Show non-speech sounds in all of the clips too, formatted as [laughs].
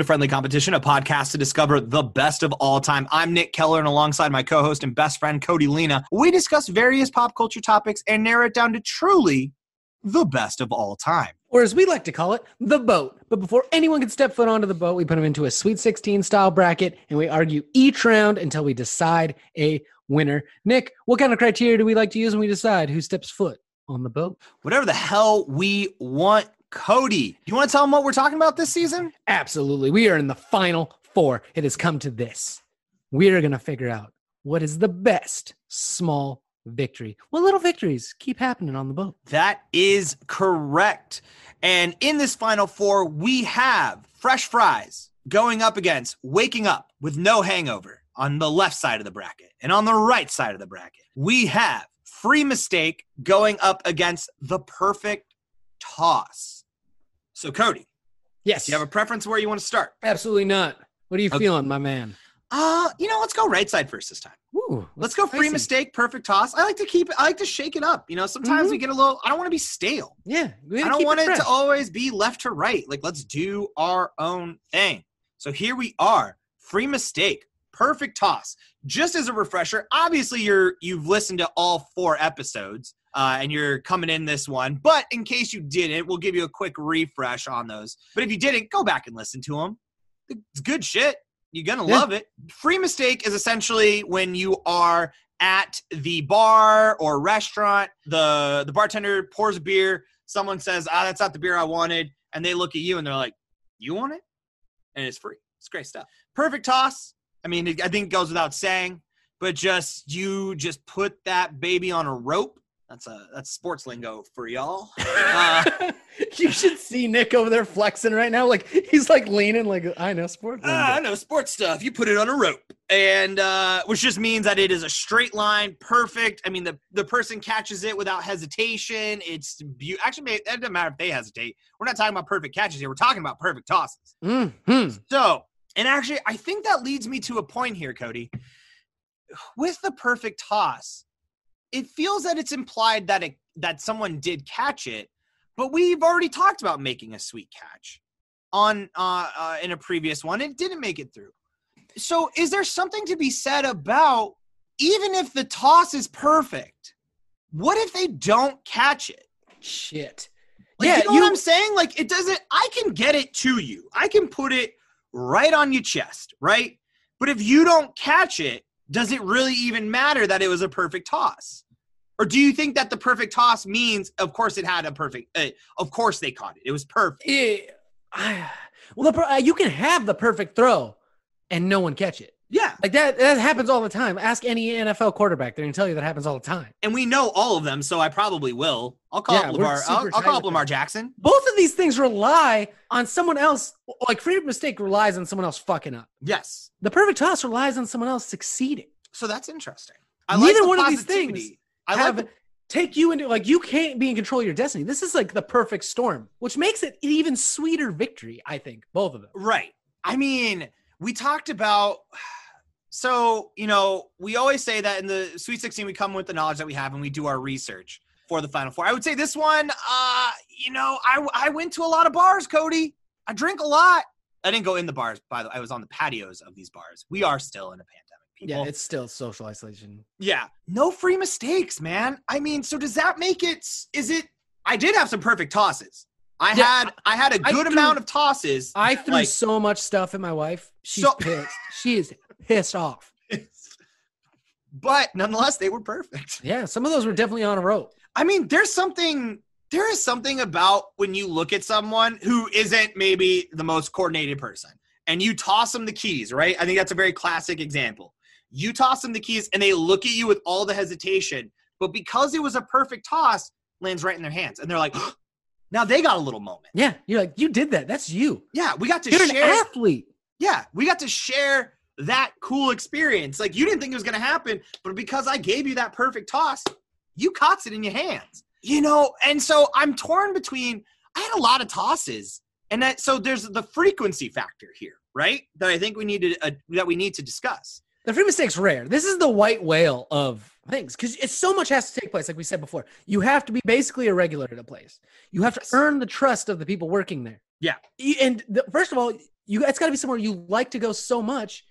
To Friendly Competition, a podcast to discover the best of all time. I'm Nick Keller, and alongside my co host and best friend, Cody Lena, we discuss various pop culture topics and narrow it down to truly the best of all time. Or as we like to call it, the boat. But before anyone can step foot onto the boat, we put them into a Sweet 16 style bracket and we argue each round until we decide a winner. Nick, what kind of criteria do we like to use when we decide who steps foot on the boat? Whatever the hell we want. Cody, you want to tell them what we're talking about this season? Absolutely. We are in the final four. It has come to this. We are going to figure out what is the best small victory. Well, little victories keep happening on the boat? That is correct. And in this final four, we have fresh fries going up against waking up with no hangover on the left side of the bracket. And on the right side of the bracket, we have free mistake going up against the perfect toss. So, Cody, Yes. do you have a preference where you want to start? Absolutely not. What are you Okay. feeling, my man? Uh, you know, let's go right side first this time. Ooh, Let's go free mistake, perfect toss. I like to keep it, I like to shake it up. You know, sometimes Mhm. we get a little, I don't want to be stale. Yeah. I don't want it, fresh. to always be left to right. Like, let's do our own thing. So here we are. Free mistake, perfect toss. Just as a refresher, obviously you're you've listened to all four episodes uh, and you're coming in this one. But in case you didn't, we'll give you a quick refresh on those. But if you didn't, go back and listen to them. It's good shit. You're gonna Yeah. love it. Free mistake is essentially when you are at the bar or restaurant, the the bartender pours a beer, someone says, "Ah, that's not the beer I wanted," and they look at you and they're like, "You want it?" And it's free. It's great stuff. Perfect toss. I mean, I think it goes without saying, but just you just put that baby on a rope. That's a that's sports lingo for y'all. [laughs] Uh, [laughs] you should see Nick over there flexing right now. Like he's like leaning, like I know sports. Ah, I know sports stuff. You put it on a rope, and uh, which just means that it is a straight line, perfect. I mean, the the person catches it without hesitation. It's be- actually it doesn't matter if they hesitate. We're not talking about perfect catches here. We're talking about perfect tosses. mm-hmm. So, and actually, I think that leads me to a point here, Cody. With the perfect toss, it feels that it's implied that it that someone did catch it, but we've already talked about making a sweet catch on uh, uh in a previous one. It didn't make it through. So, is there something to be said about even if the toss is perfect? What if they don't catch it? Shit. Like, yeah, you know you, what I'm saying? Like, it doesn't. I can get it to you. I can put it right on your chest, right? But if you don't catch it, does it really even matter that it was a perfect toss? Or do you think that the perfect toss means, of course, it had a perfect? Uh, of course, they caught it. It was perfect. Yeah, I- well, the, uh, you can have the perfect throw and no one catch it. Yeah, Like that. That happens all the time. Ask any NFL quarterback; they're gonna tell you that happens all the time. and we know all of them, so I probably will. I'll call Yeah, up Lamar. I'll, I'll call up Lamar. Jackson. Both of these things rely on someone else. Like freedom mistake relies on someone else fucking up. Yes. The perfect toss relies on someone else succeeding. So that's interesting. I Neither like one of these things I have like the, take you into like you can't be in control of your destiny. This is like the perfect storm, which makes it an even sweeter victory. I think both of them. Right. I mean, we talked about so, you know, we always say that in the Sweet 16 we come with the knowledge that we have and we do our research for the final four. I would say this one uh, you know, I I went to a lot of bars, Cody. I drink a lot. I didn't go in the bars, by the way. I was on the patios of these bars. We are still in a pandemic, people. Yeah, it's still social isolation. Yeah. No free mistakes, man. I mean, so does that make it is it I did have some perfect tosses. I Yeah, had I had a good threw- amount of tosses. I threw Like- so much stuff at my wife. She's So- pissed. She is pissed off. [laughs] but nonetheless, they were perfect. Yeah, some of those were definitely on a rope. I mean, there's something there is something about when you look at someone who isn't maybe the most coordinated person and you toss them the keys, right? I think that's a very classic example. You toss them the keys and they look at you with all the hesitation, but because it was a perfect toss, lands right in their hands. And they're like, now they got a little moment. Yeah, you're like, you did that. That's you. Yeah, we got to You're share. an athlete. yeah, we got to share that cool experience. Like you didn't think it was going to happen, but because I gave you that perfect toss, you caught it in your hands. You know, and so I'm torn between I had a lot of tosses. And that so there's the frequency factor here, right? That I think we need to uh, that we need to discuss. The free mistake's rare. This is the white whale of things because it's so much has to take place. Like we said before, you have to be basically a regular at a place. You have to earn the trust of the people working there. Yeah. And the, first of all, you it's got to be somewhere you like to go so much,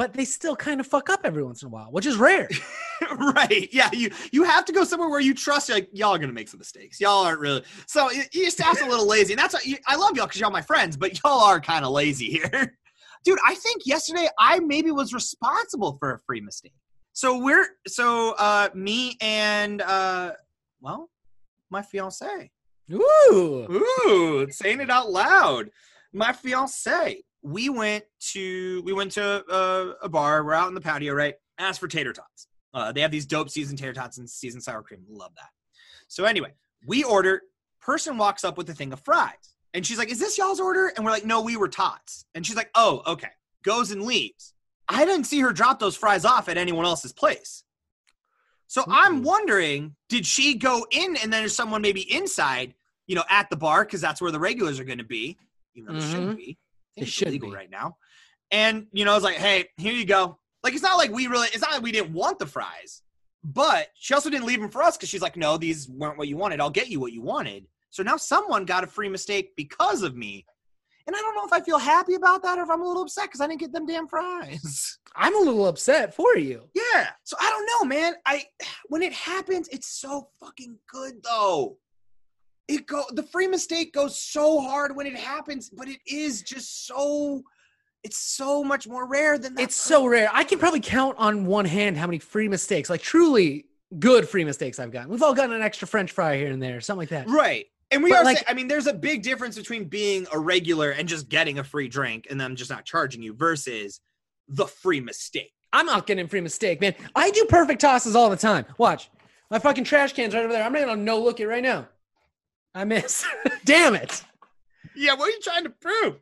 but they still kind of fuck up every once in a while, which is rare. [laughs] right. Yeah. You you have to go somewhere where you trust. Like y'all are gonna make some mistakes. Y'all aren't really. So you, you staff's a little lazy, and that's why I love y'all because y'all my friends, but y'all are kind of lazy [laughs] here, dude. I think yesterday I maybe was responsible for a free mistake. So we're so uh me and uh well my fiance. Ooh. Ooh, saying it out loud. My fiance. We went to we went to a, a bar. We're out in the patio, right? Asked for tater tots. Uh, they have these dope seasoned tater tots and seasoned sour cream. Love that. So anyway, we order. Person walks up with a thing of fries, and she's like, "Is this y'all's order?" And we're like, "No, we were tots." And she's like, "Oh, okay." Goes and leaves. I didn't see her drop those fries off at anyone else's place. So I'm Mm. wondering, did she go in and then there's someone maybe inside, you know, at the bar because that's where the regulars are going to be, even though they shouldn't be. Think it's should illegal be. right now. And you know, I was like, hey, here you go. Like it's not like we really, it's not like we didn't want the fries, but she also didn't leave them for us because she's like, no, these weren't what you wanted. I'll get you what you wanted. So now someone got a free mistake because of me. And I don't know if I feel happy about that or if I'm a little upset because I didn't get them damn fries. [laughs] I'm a little upset for you. Yeah. So I don't know, man. I [sighs] when it happens, it's so fucking good though. It go the free mistake goes so hard when it happens, but it is just so it's so much more rare than that. It's so rare. I can probably count on one hand how many free mistakes, like truly good free mistakes I've gotten. We've all gotten an extra French fry here and there, something like that. right. And we But, are like- saying, I mean, there's a big difference between being a regular and just getting a free drink and them just not charging you versus the free mistake. I'm not getting free mistake, man. I do perfect tosses all the time. Watch. My fucking trash can's right over there. I'm gonna no look it right now. I miss. [laughs] Damn it. Yeah, what are you trying to prove?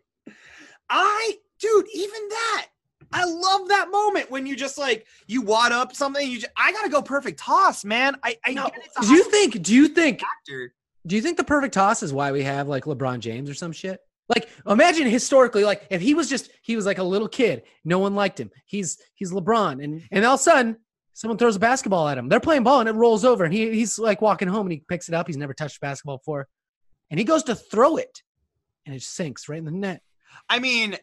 I, dude, even that. I love that moment when you just like you wad up something. You just, I gotta go perfect toss, man. I, I No, get it's a do you think do you think factor. do you think the perfect toss is why we have like LeBron James or some shit? Like imagine historically, like if he was just he was like a little kid, no one liked him. He's he's LeBron, and and all of a sudden someone throws a basketball at him. They're playing ball and it rolls over, and he he's like walking home and he picks it up. He's never touched basketball before, and he goes to throw it, and it sinks right in the net. I mean,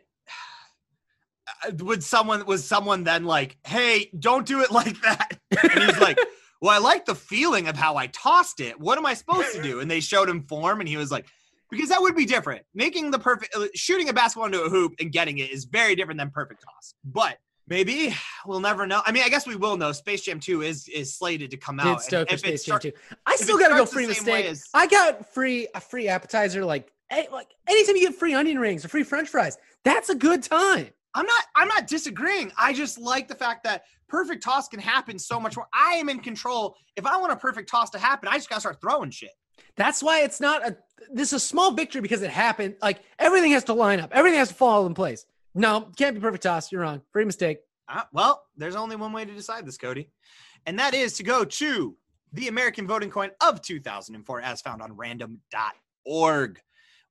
[sighs] would someone was someone then like, hey, don't do it like that? And he's like, [laughs] well, I like the feeling of how I tossed it. What am I supposed to do? And they showed him form, and he was like, because that would be different. Making the perfect, uh, shooting a basketball into a hoop and getting it is very different than perfect toss. But maybe we'll never know. I mean, I guess we will know. Space Jam 2 is is slated to come out. It's stoked for and if it Space Jam start- too. I still gotta go free mistake. as- I got free a free appetizer like like anytime you get free onion rings or free French fries, that's a good time. I'm not I'm not disagreeing. I just like the fact that perfect toss can happen so much more. I am in control. If I want a perfect toss to happen, I just gotta start throwing shit. That's why it's not a this is a small victory because it happened. Like everything has to line up, everything has to fall in place. No, can't be perfect toss. You're wrong. Free mistake. Uh, well, there's only one way to decide this, Cody, and that is to go to the American voting coin of 2004, as found on random.org.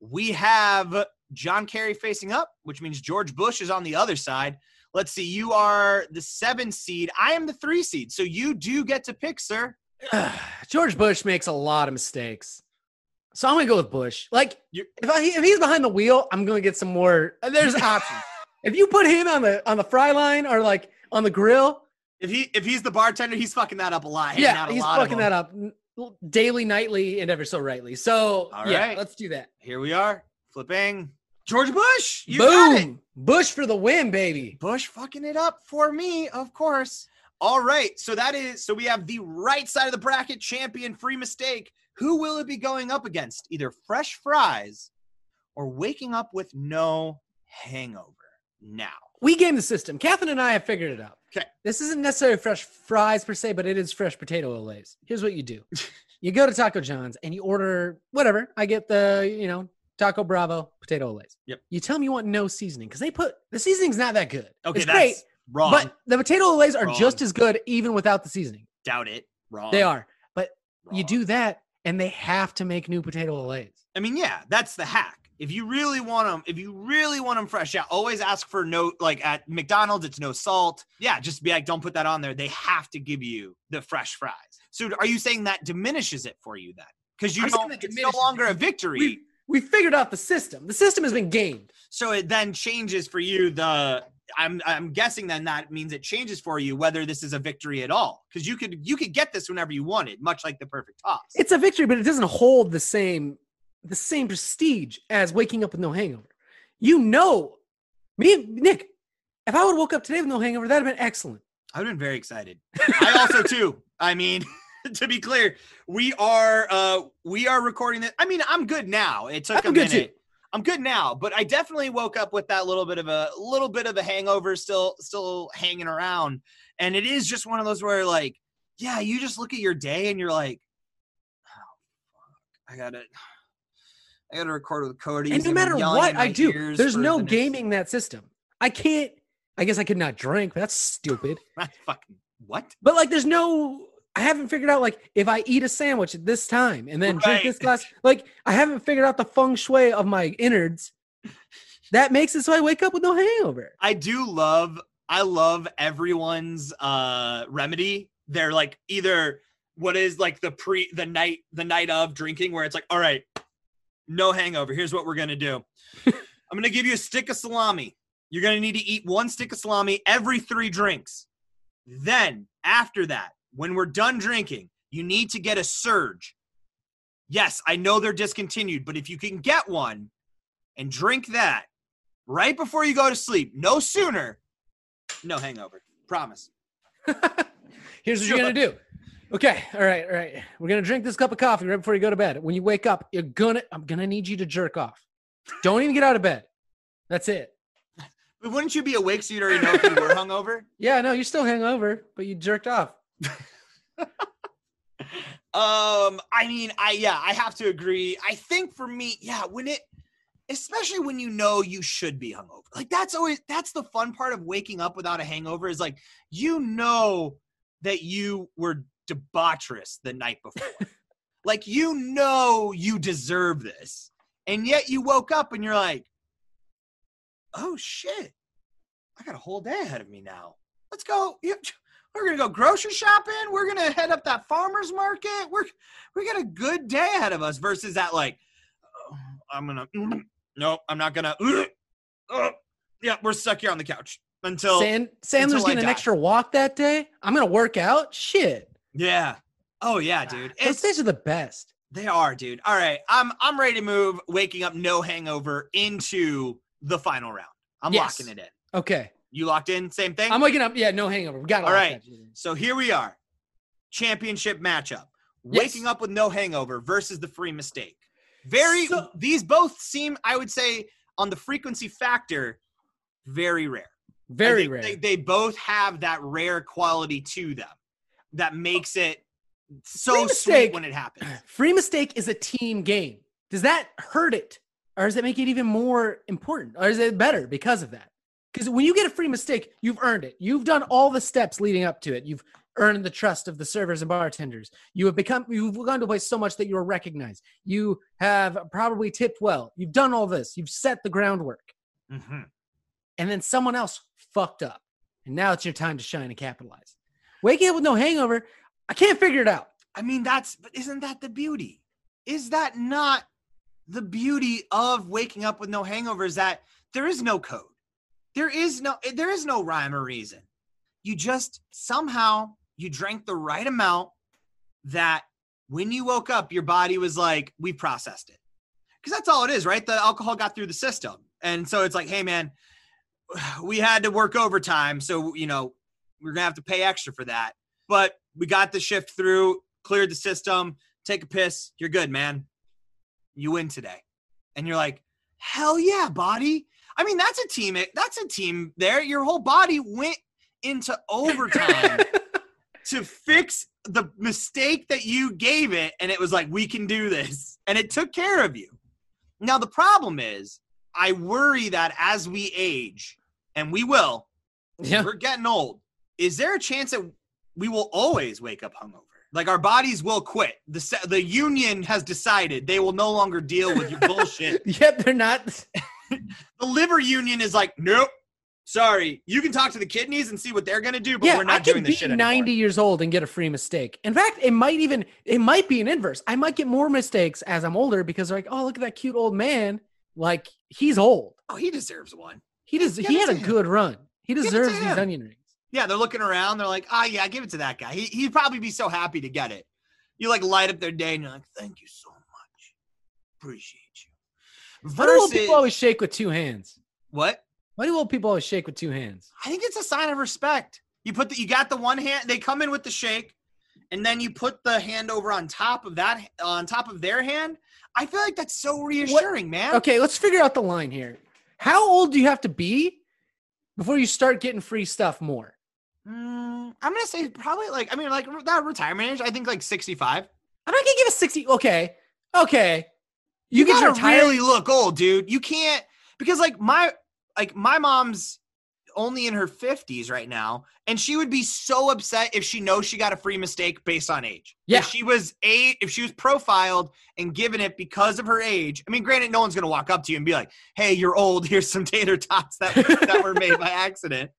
We have John Kerry facing up, which means George Bush is on the other side. Let's see, you are the seven seed. I am the three seed. So you do get to pick, sir. [sighs] George Bush makes a lot of mistakes. So I'm gonna go with Bush. Like if I if he's behind the wheel, I'm gonna get some more. There's [laughs] options. If you put him on the on the fry line or like on the grill, If he if he's the bartender, he's fucking that up a lot. yeah, out a he's lot fucking that up daily, nightly, and ever so rightly. So All yeah, right. let's do that. Here we are, flipping George Bush. You. Boom, Bush for the win, baby. Bush fucking it up for me, of course. All right, so that is so we have the right side of the bracket champion free mistake. Who will it be going up against? Either fresh fries or waking up with no hangover. Now, We game the system. Catherine and I have figured it out. Okay. This isn't necessarily fresh fries per se, but it is fresh potato Olés. Here's what you do. [laughs] you go to Taco John's and you order whatever. I get the, you know, Taco Bravo potato Olés. Yep. You tell them you want no seasoning because they put the seasoning's not that good. okay, it's that's great, wrong. but the potato Olés are Wrong. just as good even without the seasoning. Doubt it. Wrong. They are. But you do that and they have to make new potato Olés. I mean, yeah, that's the hack. If you really want them, if you really want them fresh, yeah, always ask for no, like at McDonald's, it's no salt. Yeah, just be like, don't put that on there. They have to give you the fresh fries. So are you saying that diminishes it for you then? Because you don't, it's no longer a victory. We- we figured out the system. The system has been gamed. So it then changes for you the I'm I'm guessing then that means it changes for you whether this is a victory at all because you could you could get this whenever you wanted, much like the perfect toss. It's a victory, but it doesn't hold the same the same prestige as waking up with no hangover. You know, me, Nick. If I would have woke up today with no hangover, that'd have been excellent. I would have been very excited. I also [laughs] too. I mean, [laughs] to be clear, we are uh we are recording this. I mean, I'm good now. It took I'm a good minute. too. I'm good now, but I definitely woke up with that little bit of a little bit of a hangover still still hanging around. And it is just one of those where like, yeah, you just look at your day and you're like, oh fuck, I gotta I gotta record with Cody. And no matter what I do, there's no the gaming that system. I can't. I guess I could not drink, but that's stupid. [laughs] That's fucking what? But like, there's no. I haven't figured out like if I eat a sandwich at this time and then drink this glass. Like, I haven't figured out the feng shui of my innards. That makes it so I wake up with no hangover. I do love I love everyone's uh remedy. They're like either what is like the pre the night the night of drinking where it's like, all right, no hangover. Here's what we're gonna do. [laughs] I'm gonna give you a stick of salami. You're gonna need to eat one stick of salami every three drinks. Then after that, when we're done drinking, you need to get a surge. Yes, I know they're discontinued, but if you can get one and drink that right before you go to sleep, no sooner, no hangover. Promise. [laughs] Here's what you're gonna do. Okay, all right, all right. We're gonna drink this cup of coffee right before you go to bed. When you wake up, you're gonna I'm gonna need you to jerk off. Don't even get out of bed. That's it. But wouldn't you be awake so you'd already know if you were hungover? [laughs] Yeah, no, you're still hangover, but you jerked off. [laughs] Um, I mean, I yeah, I have to agree. I think for me, yeah, when it especially when you know you should be hungover. Like that's always that's the fun part of waking up without a hangover is like you know that you were debaucherous the night before. [laughs] like you know you deserve this. And yet you woke up and you're like, "Oh shit. I got a whole day ahead of me now. Let's go. We're gonna go grocery shopping. We're gonna head up that farmers market. We're we got a good day ahead of us versus that like "Oh, I'm gonna [clears throat] nope, I'm not gonna [clears throat] oh, yeah, we're stuck here on the couch until Sand, Sandler's until getting an extra walk that day. I'm gonna work out. Shit. Yeah. Oh yeah, ah, dude. Those It's, days are the best. they are, dude. All right, I'm I'm ready to move. Waking up no hangover into the final round. I'm Yes. locking it in. Okay. You locked in? Same thing. I'm waking up. Yeah, no hangover. We got it. All right. So here we are. Championship matchup. Yes. Waking up with no hangover versus the free mistake. Very So- these both seem, I would say, on the frequency factor, very rare. I Very think rare. They, they both have that rare quality to them that makes it so sweet when it happens. [clears throat] Free mistake is a team game. Does that hurt it? Or does it make it even more important? Or is it better because of that? Because when you get a free mistake, you've earned it. You've done all the steps leading up to it. You've earned the trust of the servers and bartenders. You have become you've gone to a place so much that you're recognized. You have probably tipped well. You've done all this. You've set the groundwork. Mhm. And then someone else fucked up. And now it's your time to shine and capitalize. Waking up with no hangover, I can't figure it out. I mean, that's but isn't that the beauty? Is that not the beauty of waking up with no hangovers? That there is no code. There is no eh, there is no rhyme or reason. You just somehow you drank the right amount that when you woke up, your body was like, we processed it. Because that's all it is, right? The alcohol got through the system. And so it's like, hey man, [sighs] we had to work overtime. So, you know, we're gonna have to pay extra for that. But we got the shift through, cleared the system, take a piss, you're good, man. You win today. And you're like, hell yeah, body. I mean, that's a team. That's a team there. Your whole body went into overtime [laughs] to fix the mistake that you gave it. And it was like, we can do this. And it took care of you. Now, the problem is, I worry that as we age, and we will, Yeah. we're getting old. Is there a chance that we will always wake up hungover? Like our bodies will quit. The the union has decided they will no longer deal with your bullshit. [laughs] Yet they're not. [laughs] The liver union is like, nope, Sorry, you can talk to the kidneys and see what they're gonna do, but yeah, we're not I could doing be this shit anymore. 90 years old and get a free mistake. In fact, it might even it might be an inverse. I might get more mistakes as I'm older because they're like, oh, look at that cute old man. Like he's old. Oh, he deserves one. He does. He had a him. good run. He deserves these onion rings. Yeah, they're looking around. They're like, ah, yeah, give it to that guy. He, he'd probably be so happy to get it. You like light up their day and you're like, thank you so much. Appreciate you. Why do old people always shake with two hands? what? Why do old people always shake with two hands? I think it's a sign of respect. You put the, you got the one hand, they come in with the shake, and then you put the hand over on top of that, on top of their hand. I feel like that's so reassuring, man. Okay, let's figure out the line here. How old do you have to be before you start getting free stuff more? Mm, I'm gonna say probably like I mean like that retirement age. I think like 65. I'm not gonna give a 60. Okay. Okay. You, You, can really look old, dude. You can't because like my like my mom's only in her 50s right now, and she would be so upset if she knows she got a free mistake based on age. Yeah. If she was eight, if she was profiled and given it because of her age. I mean, granted, no one's gonna walk up to you and be like, "Hey, you're old. [laughs] Here's some tater tots that that were made by [laughs] accident."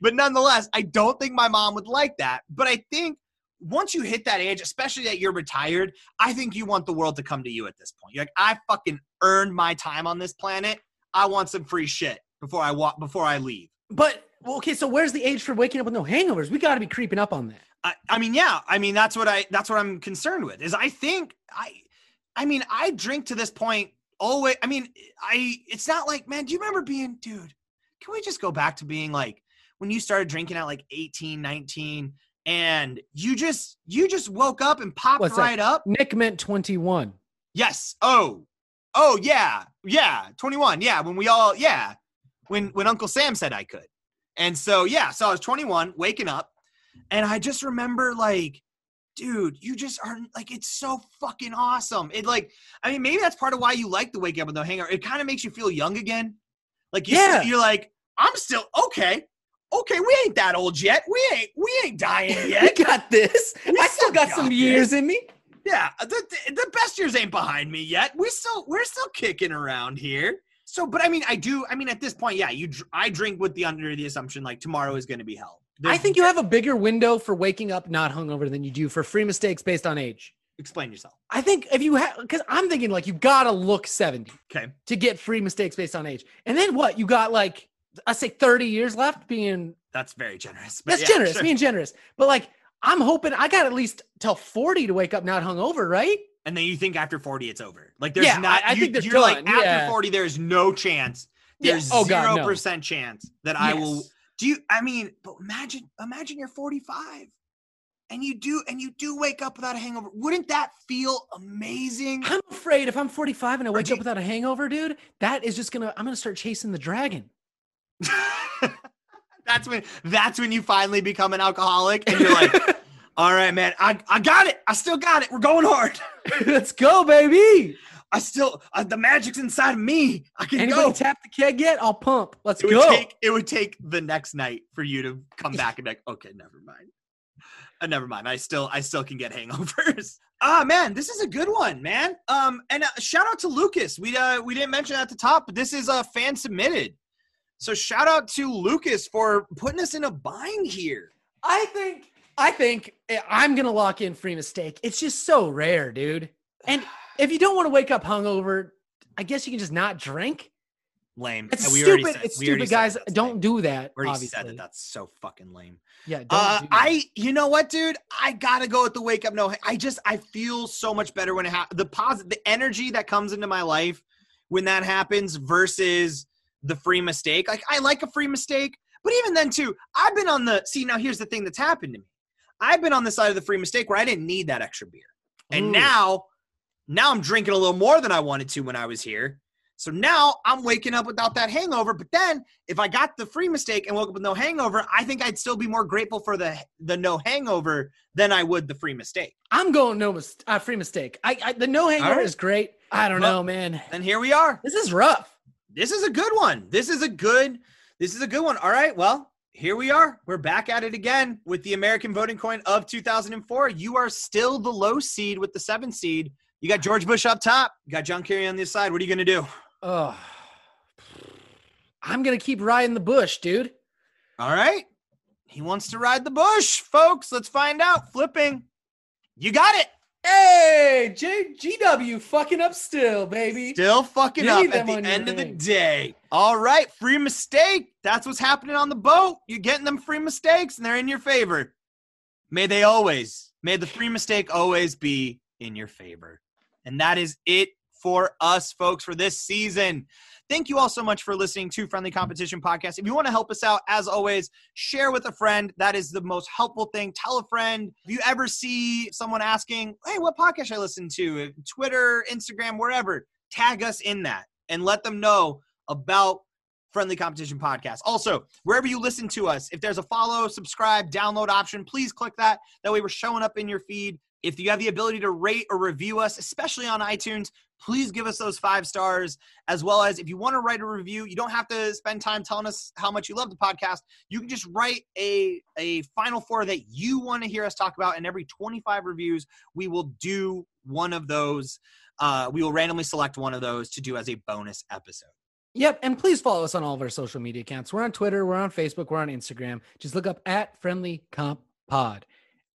But nonetheless, I don't think my mom would like that. But I think once you hit that age, especially that you're retired, I think you want the world to come to you at this point. You're like, I fucking earned my time on this planet. I want some free shit before I walk before I leave. But well, okay, so where's the age for waking up with no hangovers? We got to be creeping up on that. I, I mean, yeah, I mean that's what I that's what I'm concerned with. Is I think I I mean, I drink to this point always I mean, I it's not like, man, do you remember being dude, can we just go back to being like when you started drinking at like 18, 19 and you just you just woke up and popped What's that? right up? Nick meant 21. Yes. Oh. Oh yeah. Yeah. 21. Yeah. When we all yeah. When when Uncle Sam said I could. And so yeah, so I was 21, waking up, and I just remember like, dude, you just are like it's so fucking awesome. It like, I mean, maybe that's part of why you like the wake up with no hangover. It kind of makes you feel young again. Like you Yeah. you're like, I'm still okay. Okay, we ain't that old yet. We ain't we ain't dying [laughs] yet. We got this. We I still got got some this. years in me. Yeah, the, the, best years ain't behind me yet. We still we're still kicking around here. So, but I mean, I do. I mean, at this point, yeah, you. I drink with the under the assumption like tomorrow is going to be hell. I think you have a bigger window for waking up not hungover than you do for free mistakes based on age. explain yourself. I think if you have, because I'm thinking like you gotta look 70 Okay. to get free mistakes based on age. And then what? You got like, I say 30 years left being, That's very generous. that's yeah, generous, sure. being generous. But like, I'm hoping I got at least till 40 to wake up not hungover, right? and then you think after forty it's over. Like there's Yeah, not. I- I you, think they're you're like after yeah. forty, there's no chance. Yeah. There's Oh, God, zero no. percent chance that I will. Do you? I mean, but imagine, imagine you're 45, and you do, and you do wake up without a hangover. Wouldn't that feel amazing? I'm afraid if I'm 45 and I wake do up without a hangover, dude, that is just gonna, I'm gonna start chasing the dragon. [laughs] that's when that's when you finally become an alcoholic and you're like [laughs] all right man i, I got it. I still got it. We're going hard. [laughs] Let's go, baby. i still uh, the magic's inside of me. I can Anybody go. tap the keg yet? I'll pump. Let's it would go. take it would take the next night for you to come back and be like okay never mind. Uh, never mind. I still i still can get hangovers. Ah man this is a good one man. Um and uh, shout out to lucas. We uh we didn't mention at the top but this is a uh, fan submitted so shout out to lucas for putting us in a bind here I think I think eh, I'm gonna lock in free mistake. It's just so rare, dude. And [sighs] if you don't want to wake up hungover, I guess you can just not drink. lame. It's we stupid. said- it's stupid, guys. Don't lame. do that. We already obviously. said that. That's so fucking lame. Yeah. Don't Uh. I, you know what, dude? I gotta go with the wake up. No, I just I feel so much better when it ha- the positive, the energy that comes into my life when that happens versus the free mistake. Like I like a free mistake, but even then too, I've been on the see. Now here's the thing that's happened to me. I've been on the side of the free mistake where I didn't need that extra beer, and Ooh. now, now I'm drinking a little more than I wanted to when I was here. So now I'm waking up without that hangover. But then if I got the free mistake and woke up with no hangover, I think I'd still be more grateful for the the no hangover than I would the free mistake. I'm going no mis- uh, free mistake. I, I the no hangover right. is great. I don't Well- know, man. And here we are. This is rough. This is a good one. This is a good this is a good one. All right. Well, here we are. We're back at it again with the American voting coin of 2004. You are still the low seed with the 7 seed. You got George Bush up top. You got John Kerry on this side. What are you going to do? Oh, I'm gonna keep riding the bush, dude. All right. He wants to ride the bush, folks. Let's find out. Flipping. You got it. Hey, J- GW fucking up still, baby. Still fucking up at the end of the day. All right. Free mistake. That's what's happening on the boat. You're getting them free mistakes and they're in your favor. May they always, may the free mistake always be in your favor. And that is it for us, folks, for this season. Thank you all so much for listening to Friendly Competition Podcast. If you want to help us out, as always, share with a friend. That is the most helpful thing. Tell a friend. If you ever see someone asking, hey, what podcast I listen to? Twitter, Instagram, wherever, tag us in that and let them know about Friendly Competition Podcast. Also, wherever you listen to us, if there's a follow, subscribe, download option, please click that. That way we're showing up in your feed. If you have the ability to rate or review us, especially on iTunes, please give us those five stars. As well as if you want to write a review, you don't have to spend time telling us how much you love the podcast. You can just write a, a final four that you want to hear us talk about. And every 25 reviews, we will do one of those. Uh, we will randomly select one of those to do as a bonus episode. Yep, and please follow us on all of our social media accounts. We're on Twitter, we're on Facebook, we're on Instagram. Just look up at Friendly Comp Pod.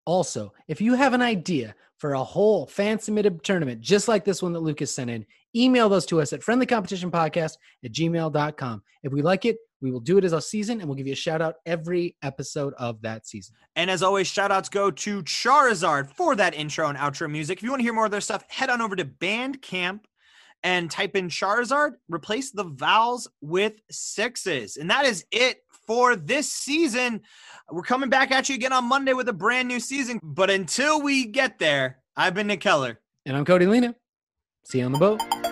Also, if you have an idea for a whole fan submitted tournament, just like this one that Lucas sent in, email those to us at friendlycompetitionpodcast at gmail.com. If we like it, we will do it as a season and we'll give you a shout out every episode of that season. And as always, shout outs go to Charizard for that intro and outro music. If you want to hear more of their stuff, head on over to Bandcamp and type in Charizard, replace the vowels with sixes. And that is it for this season. We're coming back at you again on Monday with a brand new season. But until we get there, I've been Nick Keller. And I'm Cody Lena. See you on the boat.